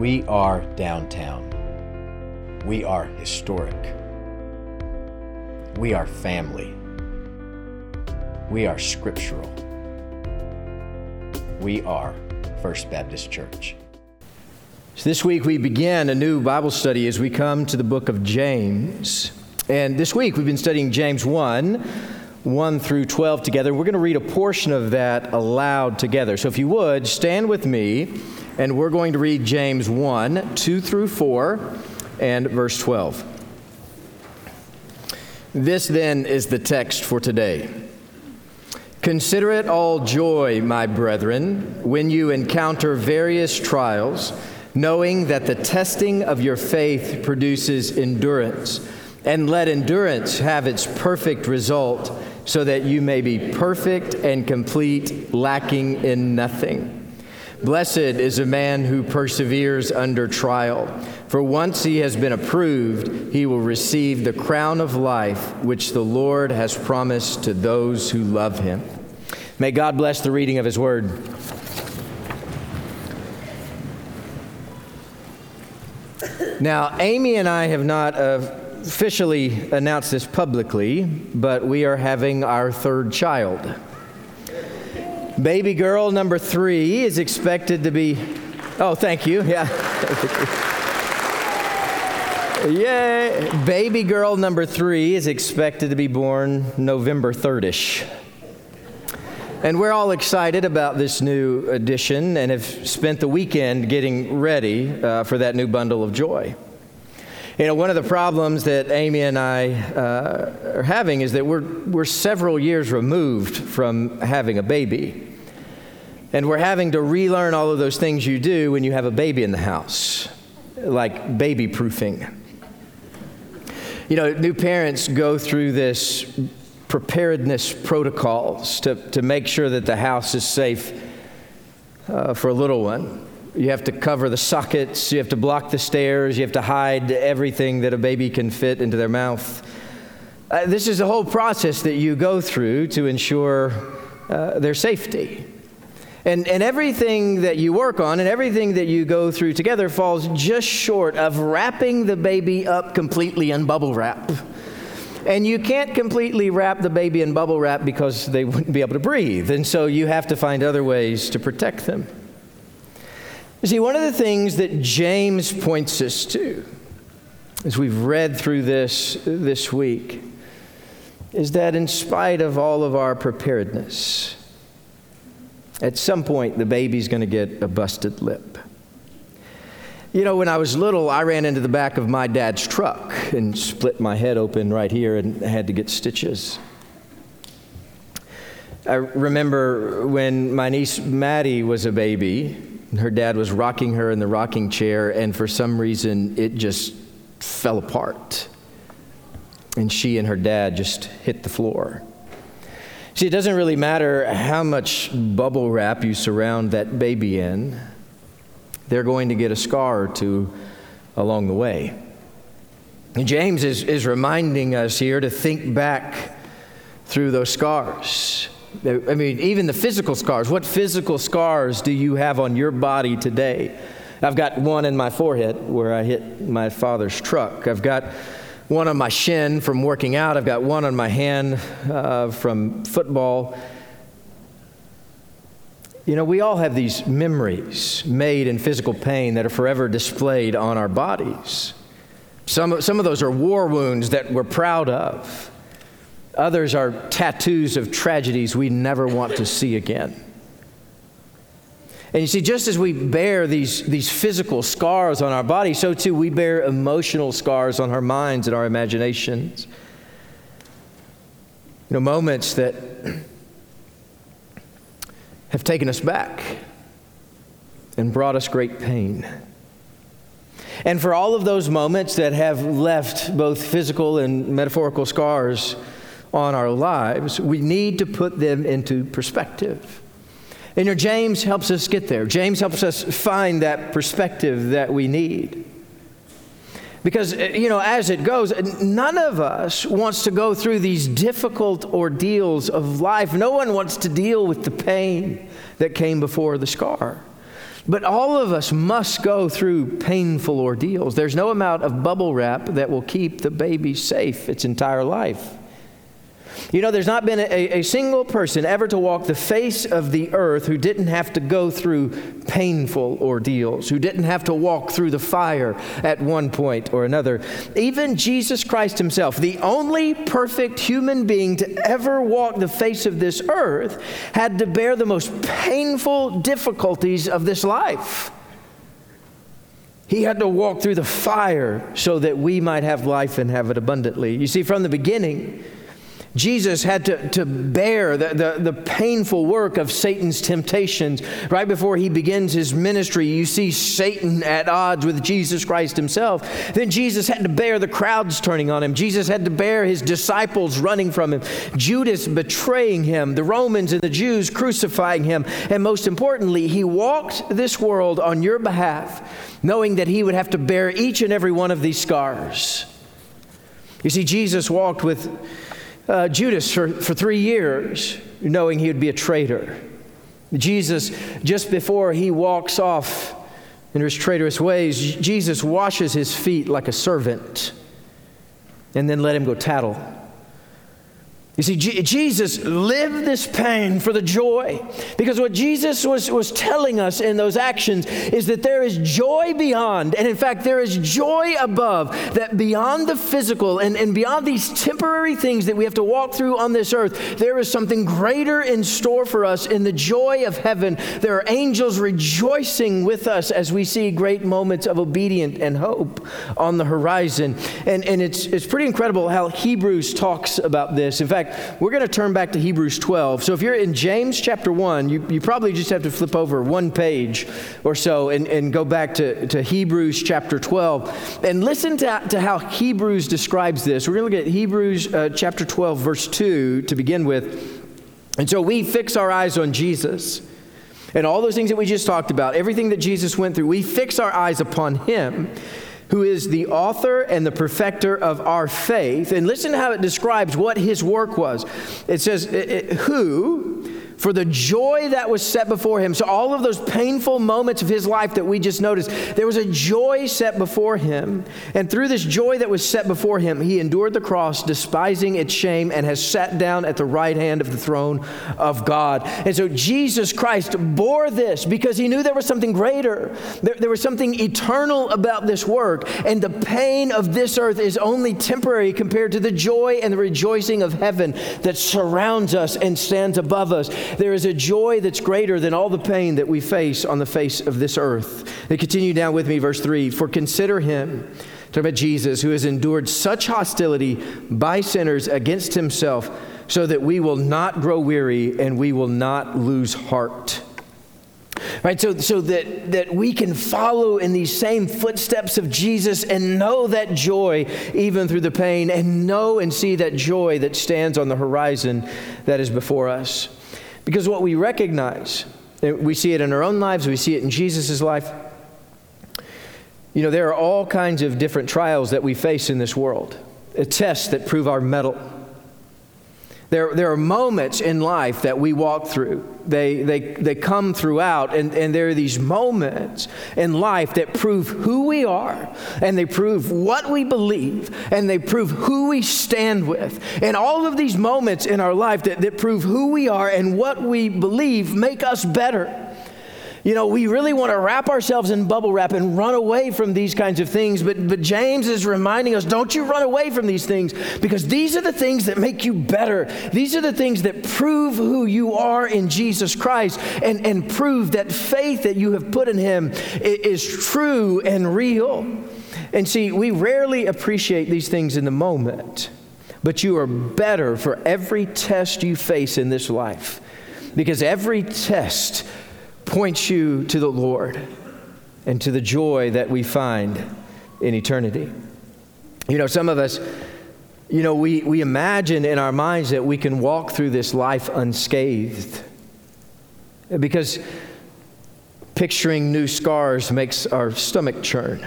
We are downtown. We are historic. We are family. We are scriptural. We are First Baptist Church. So this week we begin a new Bible study as we come to the book of James. And this week we've been studying James 1, 1 through 12 together. We're going to read a portion of that aloud together. So if you would, stand with me and we're going to read James 1, 2 through 4, and verse 12. This then is the text for today. Consider it all joy, my brethren, when you encounter various trials, knowing that the testing of your faith produces endurance. And let endurance have its perfect result, so that you may be perfect and complete, lacking in nothing. Blessed is a man who perseveres under trial, for once he has been approved, he will receive the crown of life which the Lord has promised to those who love him. May God bless the reading of his word. Now, Amy and I have not officially announced this publicly, but we are having our third child. Baby girl number three is expected to be. Oh, thank you. Yeah. Yay. Baby girl number three is expected to be born November 3rd ish. And we're all excited about this new addition and have spent the weekend getting ready uh, for that new bundle of joy. You know, one of the problems that Amy and I uh, are having is that we're, we're several years removed from having a baby. And we're having to relearn all of those things you do when you have a baby in the house, like baby proofing. You know, new parents go through this preparedness protocols to, to make sure that the house is safe uh, for a little one. You have to cover the sockets, you have to block the stairs, you have to hide everything that a baby can fit into their mouth. Uh, this is a whole process that you go through to ensure uh, their safety. And, and everything that you work on and everything that you go through together falls just short of wrapping the baby up completely in bubble wrap. And you can't completely wrap the baby in bubble wrap because they wouldn't be able to breathe. And so you have to find other ways to protect them. You see, one of the things that James points us to, as we've read through this this week, is that in spite of all of our preparedness, at some point, the baby's going to get a busted lip. You know, when I was little, I ran into the back of my dad's truck and split my head open right here and had to get stitches. I remember when my niece Maddie was a baby, her dad was rocking her in the rocking chair, and for some reason it just fell apart. And she and her dad just hit the floor. See, it doesn't really matter how much bubble wrap you surround that baby in, they're going to get a scar or two along the way. And James is, is reminding us here to think back through those scars. I mean, even the physical scars. What physical scars do you have on your body today? I've got one in my forehead where I hit my father's truck. I've got one on my shin from working out. I've got one on my hand uh, from football. You know, we all have these memories made in physical pain that are forever displayed on our bodies. Some, some of those are war wounds that we're proud of. Others are tattoos of tragedies we never want to see again. And you see, just as we bear these, these physical scars on our body, so too we bear emotional scars on our minds and our imaginations. You know, moments that have taken us back and brought us great pain. And for all of those moments that have left both physical and metaphorical scars on our lives, we need to put them into perspective. And you know, James helps us get there. James helps us find that perspective that we need. Because, uh, you know, as it goes, none of us wants to go through these difficult ordeals of life. No one wants to deal with the pain that came before the scar. But all of us must go through painful ordeals. There's no amount of bubble wrap that will keep the baby safe its entire life. You know, there's not been a, a, single person ever to walk the face of the earth who didn't have to go through painful ordeals, who didn't have to walk through the fire at one point or another. Even Jesus Christ himself, the only perfect human being to ever walk the face of this earth, had to bear the most painful difficulties of this life. He had to walk through the fire so that we might have life and have it abundantly. You see, from the beginning, Jesus had to, to bear the, the, the, painful work of Satan's temptations. Right before he begins his ministry, you see Satan at odds with Jesus Christ himself. Then Jesus had to bear the crowds turning on him. Jesus had to bear his disciples running from him, Judas betraying him, the Romans and the Jews crucifying him. And most importantly, he walked this world on your behalf, knowing that he would have to bear each and every one of these scars. You see, Jesus walked with uh, Judas for, for three years, knowing he would be a traitor. Jesus, just before he walks off in his traitorous ways, Jesus washes his feet like a servant and then let him go tattle. You see, G- Jesus lived this pain for the joy. Because what Jesus was, was telling us in those actions is that there is joy beyond, and in fact, there is joy above, that beyond the physical and, and beyond these temporary things that we have to walk through on this earth, there is something greater in store for us in the joy of heaven. There are angels rejoicing with us as we see great moments of obedience and hope on the horizon. And, and it's, it's pretty incredible how Hebrews talks about this. In fact, we're going to turn back to Hebrews 12. So if you're in James chapter 1, you, you probably just have to flip over one page or so and, and go back to, to Hebrews chapter 12. And listen to, to how Hebrews describes this. We're going to look at Hebrews uh, chapter 12, verse 2 to begin with. And so we fix our eyes on Jesus. And all those things that we just talked about, everything that Jesus went through, we fix our eyes upon him who is the author and the perfecter of our faith. And listen to how it describes what his work was. It says, Who, for the joy that was set before him. So, all of those painful moments of his life that we just noticed, there was a joy set before him. And through this joy that was set before him, he endured the cross, despising its shame, and has sat down at the right hand of the throne of God. And so, Jesus Christ bore this because he knew there was something greater. There, there was something eternal about this work. And the pain of this earth is only temporary compared to the joy and the rejoicing of heaven that surrounds us and stands above us. There is a joy that's greater than all the pain that we face on the face of this earth. They continue down with me, verse 3 For consider him, talk about Jesus, who has endured such hostility by sinners against himself, so that we will not grow weary and we will not lose heart. Right, so, so that, that we can follow in these same footsteps of Jesus and know that joy even through the pain, and know and see that joy that stands on the horizon that is before us. Because what we recognize, we see it in our own lives, we see it in Jesus' life. You know, there are all kinds of different trials that we face in this world, tests that prove our mettle there, there are moments in life that we walk through. They, they, they come throughout, and, and there are these moments in life that prove who we are, and they prove what we believe, and they prove who we stand with. And all of these moments in our life that, that prove who we are and what we believe make us better. You know, we really want to wrap ourselves in bubble wrap and run away from these kinds of things, but, but James is reminding us don't you run away from these things because these are the things that make you better. These are the things that prove who you are in Jesus Christ and, and prove that faith that you have put in Him is true and real. And see, we rarely appreciate these things in the moment, but you are better for every test you face in this life because every test points you to the Lord and to the joy that we find in eternity. You know, some of us, you know, we, we imagine in our minds that we can walk through this life unscathed because picturing new scars makes our stomach churn.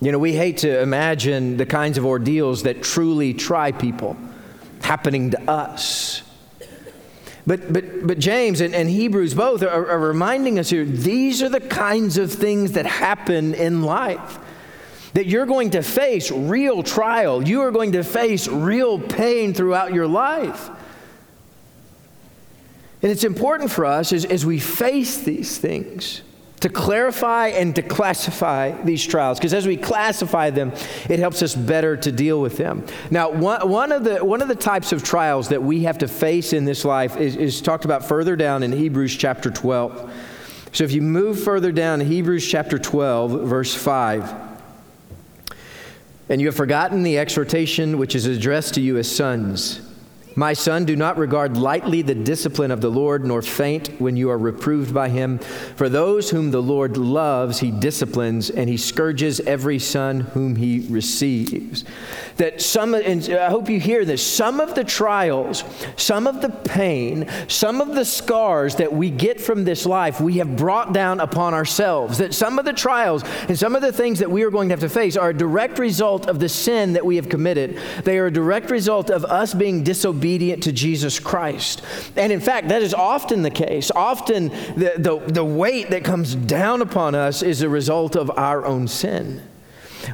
You know, we hate to imagine the kinds of ordeals that truly try people happening to us. But, but, but James and, and Hebrews both are, are reminding us here these are the kinds of things that happen in life that you're going to face real trial. You are going to face real pain throughout your life. And it's important for us as, as we face these things to clarify and to classify these trials because as we classify them it helps us better to deal with them. Now one, one, of, the, one of the types of trials that we have to face in this life is, is talked about further down in hebrews chapter 12 so if you move further down to hebrews chapter 12 verse 5 and you have forgotten the exhortation which is addressed to you as sons my son, do not regard lightly the discipline of the Lord, nor faint when you are reproved by him. For those whom the Lord loves, he disciplines, and he scourges every son whom he receives. That some, and I hope you hear this, some of the trials, some of the pain, some of the scars that we get from this life, we have brought down upon ourselves. That some of the trials and some of the things that we are going to have to face are a direct result of the sin that we have committed. They are a direct result of us being disobedient obedient to Jesus Christ. And in fact, that is often the case. Often the, the, the weight that comes down upon us is a result of our own sin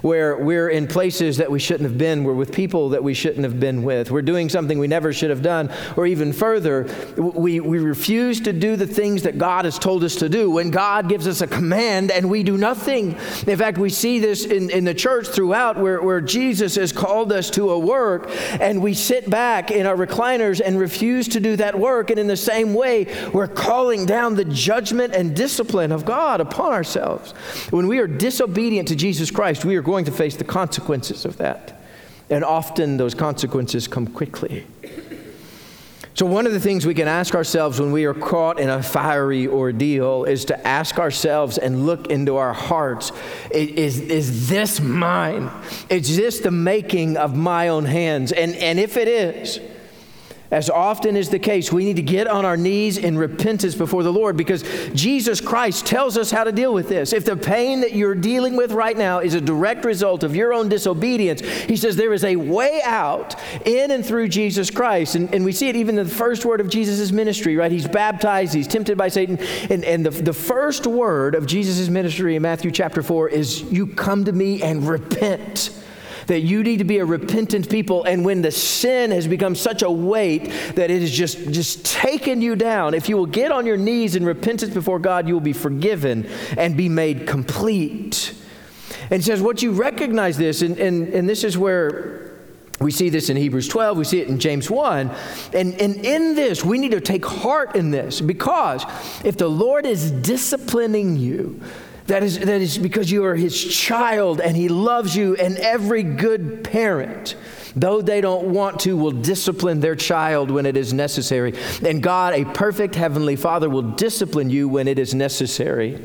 where we're in places that we shouldn't have been, we're with people that we shouldn't have been with, we're doing something we never should have done, or even further, we, we refuse to do the things that God has told us to do when God gives us a command and we do nothing. In fact, we see this in, in the church throughout where, where Jesus has called us to a work and we sit back in our recliners and refuse to do that work. And in the same way, we're calling down the judgment and discipline of God upon ourselves. When we are disobedient to Jesus Christ, we are going to face the consequences of that. And often those consequences come quickly. So, one of the things we can ask ourselves when we are caught in a fiery ordeal is to ask ourselves and look into our hearts is, is this mine? Is this the making of my own hands? And, and if it is, as often is the case, we need to get on our knees in repentance before the Lord because Jesus Christ tells us how to deal with this. If the pain that you're dealing with right now is a direct result of your own disobedience, He says there is a way out in and through Jesus Christ. And, and we see it even in the first word of Jesus' ministry, right? He's baptized, he's tempted by Satan. And, and the, the first word of Jesus' ministry in Matthew chapter 4 is, You come to me and repent that you need to be a repentant people. And when the sin has become such a weight that it has just, just taken you down, if you will get on your knees in repentance before God, you will be forgiven and be made complete. And says, What you recognize this, and, and, and this is where we see this in Hebrews 12, we see it in James 1. And, and in this, we need to take heart in this because if the Lord is disciplining you, that is, that is because you are his child and he loves you, and every good parent, though they don't want to, will discipline their child when it is necessary. And God, a perfect heavenly father, will discipline you when it is necessary.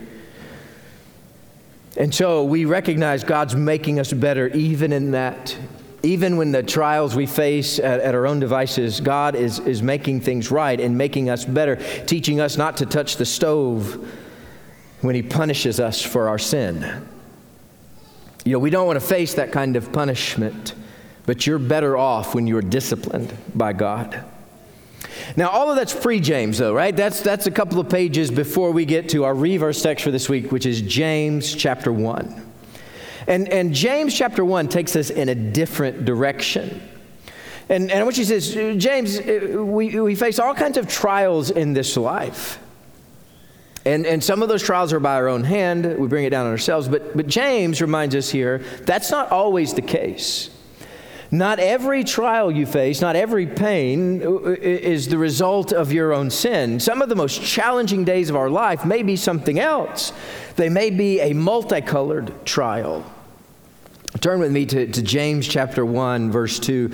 And so we recognize God's making us better even in that. Even when the trials we face at, at, our own devices, God is, is making things right and making us better, teaching us not to touch the stove when He punishes us for our sin. You know, we don't want to face that kind of punishment, but you're better off when you're disciplined by God. Now, all of that's pre James, though, right? That's, that's a couple of pages before we get to our reverse text for this week, which is James chapter 1. And, and James chapter 1 takes us in a different direction. And, and what she says, James, we, we face all kinds of trials in this life. And, and some of those trials are by our own hand. We bring it down on ourselves. But, but James reminds us here that's not always the case. Not every trial you face, not every pain uh, uh, is the result of your own sin. Some of the most challenging days of our life may be something else. They may be a multicolored trial. Turn with me to, to James chapter 1, verse 2,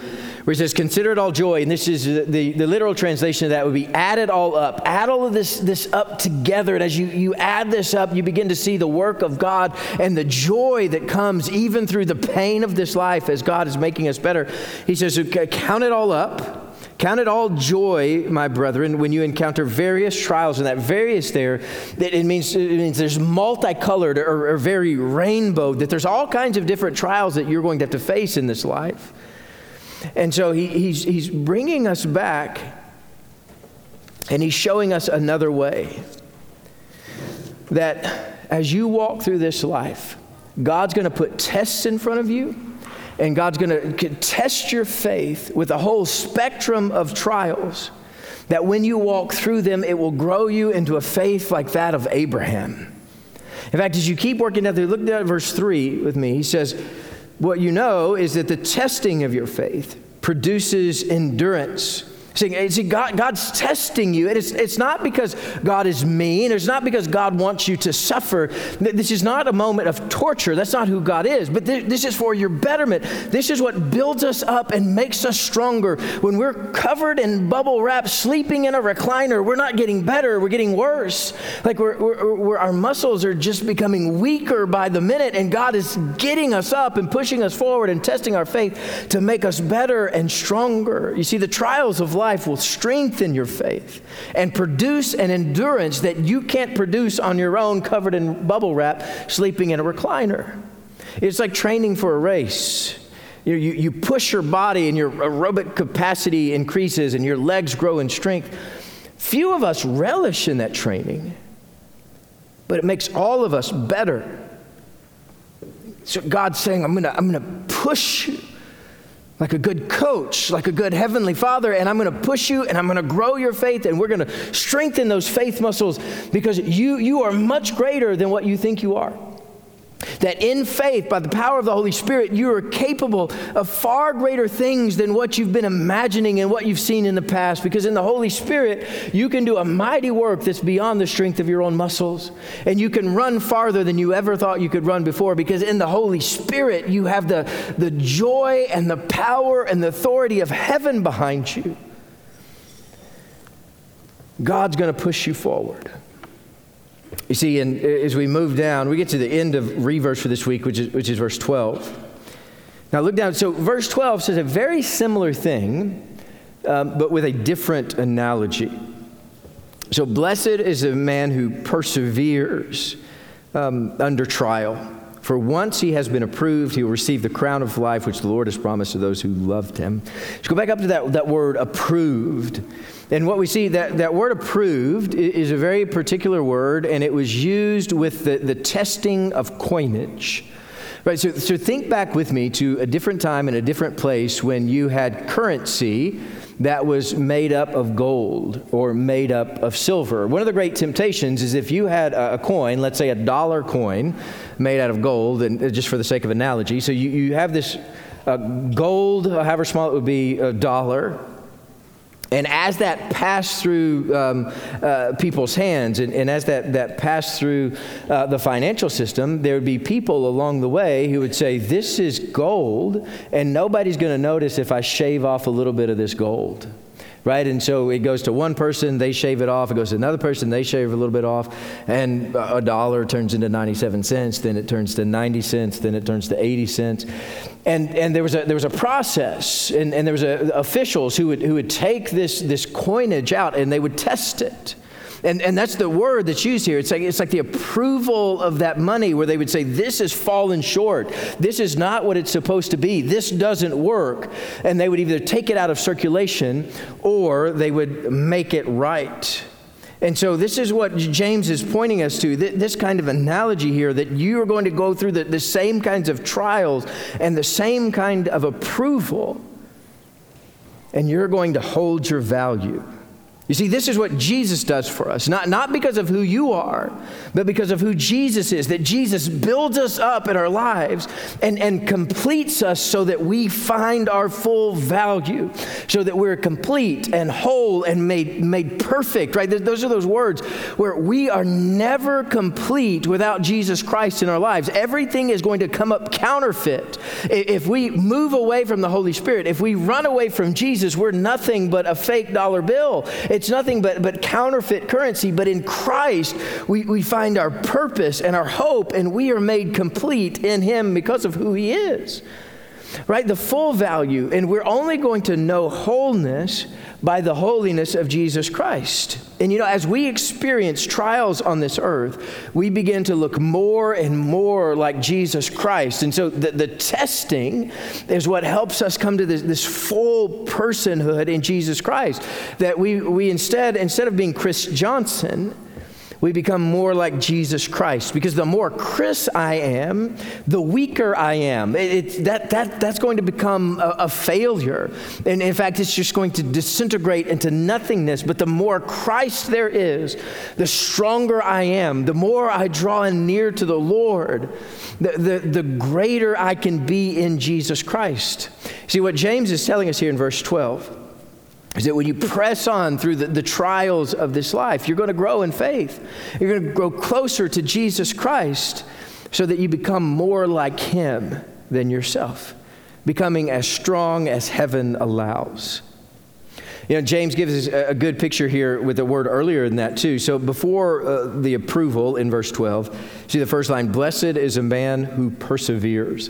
where he says, Consider it all joy. And this is the, the literal translation of that would be add it all up. Add all of this, this up together. And as you, you add this up, you begin to see the work of God and the joy that comes even through the pain of this life as God is making us better. He says, Count it all up Count it all joy, my brethren, when you encounter various trials, and that various there, that it means, it means there's multicolored or, or very rainbow, that there's all kinds of different trials that you're going to have to face in this life. And so he, he's, he's bringing us back And he's showing us another way that as you walk through this life, God's going to put tests in front of you, and God's going to test your faith with a whole spectrum of trials. That when you walk through them, it will grow you into a faith like that of Abraham. In fact, as you keep working down there, look at verse 3 with me. He says, What you know is that the testing of your faith produces endurance. See, see God, God's testing you. It is, it's not because God is mean. It's not because God wants you to suffer. This is not a moment of torture. That's not who God is. But this, this is for your betterment. This is what builds us up and makes us stronger. When we're covered in bubble wrap, sleeping in a recliner, we're not getting better. We're getting worse. Like we're, we're, we're, our muscles are just becoming weaker by the minute, and God is getting us up and pushing us forward and testing our faith to make us better and stronger. You see, the trials of life life will strengthen your faith and produce an endurance that you can't produce on your own, covered in bubble wrap, sleeping in a recliner. It's like training for a race. You, you, you push your body and your aerobic capacity increases and your legs grow in strength. Few of us relish in that training, but it makes all of us better. So God's saying, I'm gonna, I'm gonna push you like a good coach, like a good heavenly father, and I'm going to push you and I'm going to grow your faith and we're going to strengthen those faith muscles because you, you are much greater than what you think you are. That in faith, by the power of the Holy Spirit, you are capable of far greater things than what you've been imagining and what you've seen in the past. Because in the Holy Spirit, you can do a mighty work that's beyond the strength of your own muscles. And you can run farther than you ever thought you could run before. Because in the Holy Spirit, you have the, the joy and the power and the authority of heaven behind you. God's going to push you forward. You see, and as we move down, we get to the end of reverse for this week, which is, which is verse 12. Now look down. So, verse 12 says a very similar thing, um, but with a different analogy. So, blessed is a man who perseveres um, under trial. For once he has been approved, he will receive the crown of life which the Lord has promised to those who loved him. Let's go back up to that, that word approved. And what we see, that, that word approved is a very particular word, and it was used with the, the testing of coinage. Right, so, so think back with me to a different time and a different place when you had currency that was made up of gold or made up of silver. One of the great temptations is if you had a, coin, let's say a dollar coin made out of gold, and uh, just for the sake of analogy, so you, you have this uh, gold, however small it would be, a dollar, and as that passed through um, uh, people's hands, and, and, as that, that passed through uh, the financial system, there would be people along the way who would say, This is gold, and nobody's going to notice if I shave off a little bit of this gold right? And so it goes to one person, they shave it off. It goes to another person, they shave a little bit off. And a dollar turns into 97 cents, then it turns to 90 cents, then it turns to 80 cents. And, and there, was a, there was a process, and, and there was a, officials who would, who would take this, this coinage out and they would test it. And, and that's the word that's used here. It's like, it's like the approval of that money where they would say, This has fallen short. This is not what it's supposed to be. This doesn't work. And they would either take it out of circulation or they would make it right. And so, this is what James is pointing us to this kind of analogy here that you are going to go through the, the same kinds of trials and the same kind of approval, and you're going to hold your value. You see, this is what Jesus does for us, not, not because of who you are, but because of who Jesus is. That Jesus builds us up in our lives and, and completes us so that we find our full value, so that we're complete and whole and made, made perfect, right? Those are those words where we are never complete without Jesus Christ in our lives. Everything is going to come up counterfeit. If we move away from the Holy Spirit, if we run away from Jesus, we're nothing but a fake dollar bill. It's nothing but, but counterfeit currency. But in Christ, we, we find our purpose and our hope, and we are made complete in Him because of who He is. Right? The full value. And we're only going to know wholeness by the holiness of Jesus Christ. And you know, as we experience trials on this earth, we begin to look more and more like Jesus Christ. And so the, the testing is what helps us come to this, this full personhood in Jesus Christ. That we, we instead, instead of being Chris Johnson, we become more like Jesus Christ. Because the more Chris I am, the weaker I am. It, that, that, that's going to become a, a failure. And in fact, it's just going to disintegrate into nothingness. But the more Christ there is, the stronger I am, the more I draw near to the Lord, the, the, the greater I can be in Jesus Christ. See, what James is telling us here in verse 12 is that when you press on through the, the trials of this life, you're going to grow in faith. You're going to grow closer to Jesus Christ so that you become more like Him than yourself, becoming as strong as heaven allows. You know, James gives us a good picture here with the word earlier in that, too. So before uh, the approval in verse 12, see the first line Blessed is a man who perseveres.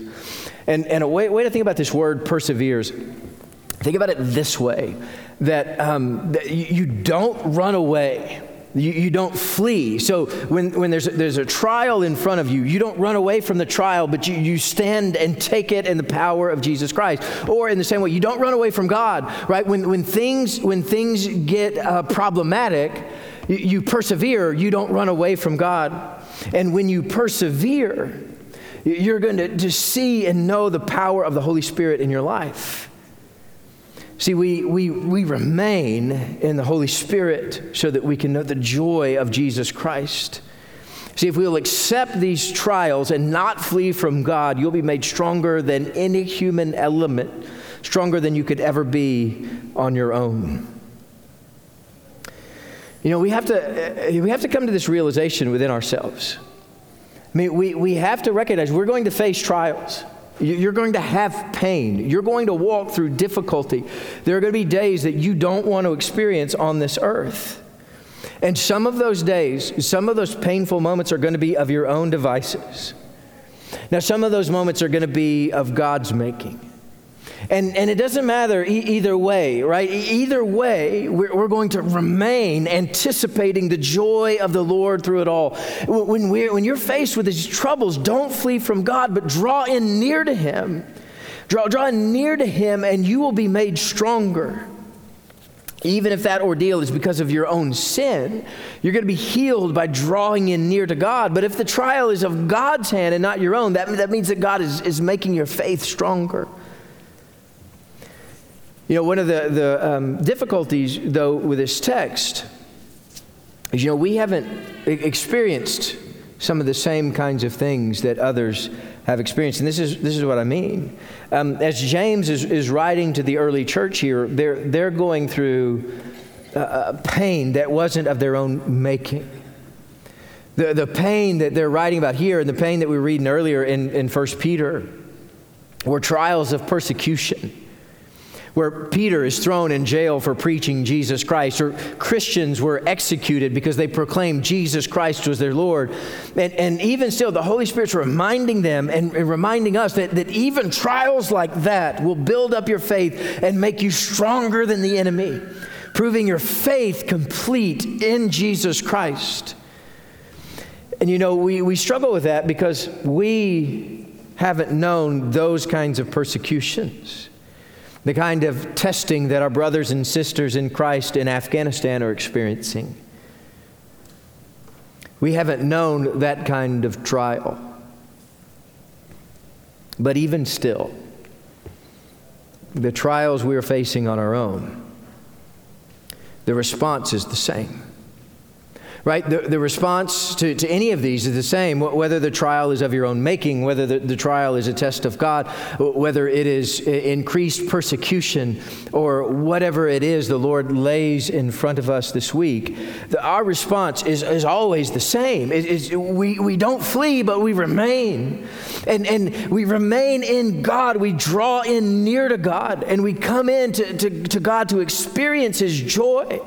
And, and a way, way to think about this word perseveres, think about it this way that, um, that you don't run away. You, you, don't flee. So when, when there's, a, there's a trial in front of you, you don't run away from the trial, but you, you stand and take it in the power of Jesus Christ. Or in the same way, you don't run away from God, right? When, when, things, when things get uh, problematic, you, you persevere, you don't run away from God. And when you persevere, you're going to, to see and know the power of the Holy Spirit in your life. See, we, we, we remain in the Holy Spirit so that we can know the joy of Jesus Christ. See, if we'll accept these trials and not flee from God, you'll be made stronger than any human element, stronger than you could ever be on your own. You know, we have to, eh, we have to come to this realization within ourselves. I mean, we, we have to recognize we're going to face trials. You're going to have pain. You're going to walk through difficulty. There are going to be days that you don't want to experience on this earth. And some of those days, some of those painful moments are going to be of your own devices. Now, some of those moments are going to be of God's making. And, and it doesn't matter e- either way, right? Either way, we're, we're, going to remain anticipating the joy of the Lord through it all. When, we're, when you're faced with these troubles, don't flee from God, but draw in near to Him. Draw, draw near to Him, and you will be made stronger. Even if that ordeal is because of your own sin, you're going to be healed by drawing in near to God. But if the trial is of God's hand and not your own, that, that means that God is, is making your faith stronger. You know, one of the, the um, difficulties, though, with this text is, you know, we haven't experienced some of the same kinds of things that others have experienced. And this is, this is what I mean. Um, as James is, is writing to the early church here, they're, they're going through uh, pain that wasn't of their own making. The, the pain that they're writing about here and the pain that we were reading earlier in, in 1 Peter were trials of persecution where Peter is thrown in jail for preaching Jesus Christ, or Christians were executed because they proclaimed Jesus Christ was their Lord. And, and even still, the Holy Spirit's reminding them and, and reminding us that, that even trials like that will build up your faith and make you stronger than the enemy, proving your faith complete in Jesus Christ. And you know, we, we struggle with that because we haven't known those kinds of persecutions the kind of testing that our brothers and sisters in Christ in Afghanistan are experiencing. We haven't known that kind of trial. But even still, the trials we are facing on our own, the response is the same right? The, the response to, to any of these is the same, whether the trial is of your own making, whether the, the trial is a test of God, whether it is uh, increased persecution, or whatever it is the Lord lays in front of us this week. The, our response is, is always the same. It, it's, we, we don't flee, but we remain. And, and we remain in God. We draw in near to God, and we come in to, to, to God to experience His joy.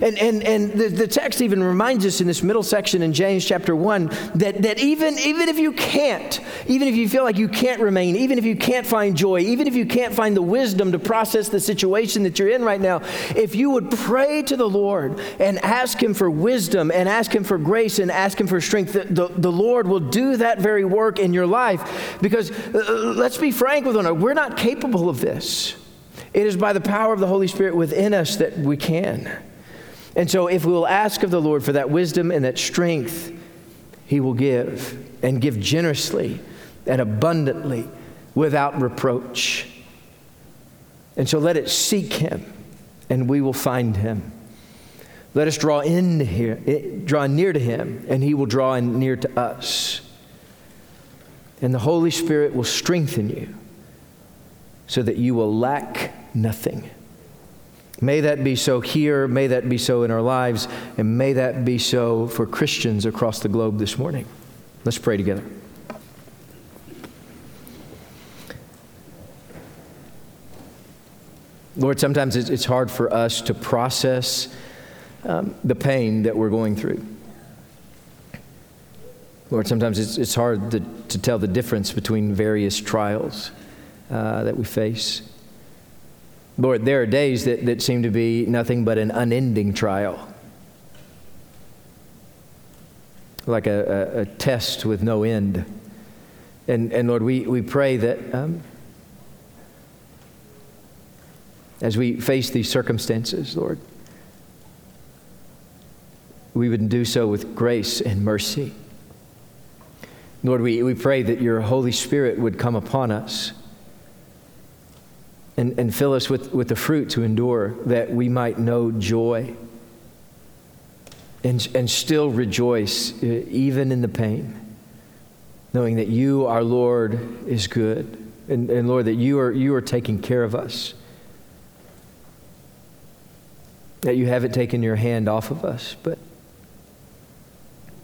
And, and, and the, the text even reminds us in this middle section in James chapter 1 that, that even, even if you can't, even if you feel like you can't remain, even if you can't find joy, even if you can't find the wisdom to process the situation that you're in right now, if you would pray to the Lord and ask Him for wisdom and ask Him for grace and ask Him for strength, the, the, the Lord will do that very work in your life. Because uh, let's be frank with one another, we're not capable of this. It is by the power of the Holy Spirit within us that we can. And so, if we will ask of the Lord for that wisdom and that strength, He will give and give generously and abundantly without reproach. And so, let it seek Him, and we will find Him. Let us draw in here, eh, draw near to Him, and He will draw near to us. And the Holy Spirit will strengthen you so that you will lack nothing. May that be so here, may that be so in our lives, and may that be so for Christians across the globe this morning. Let's pray together. Lord, sometimes it's hard for us to process um, the pain that we're going through. Lord, sometimes it's, it's hard to, to tell the difference between various trials uh, that we face. Lord, there are days that, that seem to be nothing but an unending trial, like a, a, a test with no end. And, and Lord, we, we pray that um, as we face these circumstances, Lord, we would do so with grace and mercy. Lord, we, we pray that your Holy Spirit would come upon us and, and fill us with, with the fruit to endure that we might know joy and, and still rejoice uh, even in the pain, knowing that you, our Lord, is good. And, and Lord, that you are, you are taking care of us. That you haven't taken your hand off of us, but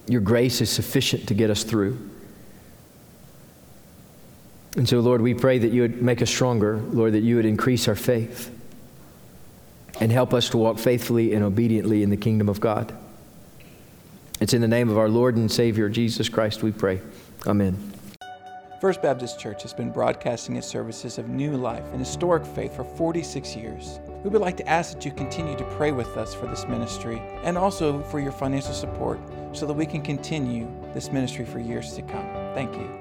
your grace is sufficient to get us through. And so, Lord, we pray that you would make us stronger, Lord, that you would increase our faith and help us to walk faithfully and obediently in the kingdom of God. It's in the name of our Lord and Savior, Jesus Christ, we pray. Amen. First Baptist Church has been broadcasting its services of new life and historic faith for 46 years. We would like to ask that you continue to pray with us for this ministry and also for your financial support so that we can continue this ministry for years to come. Thank you.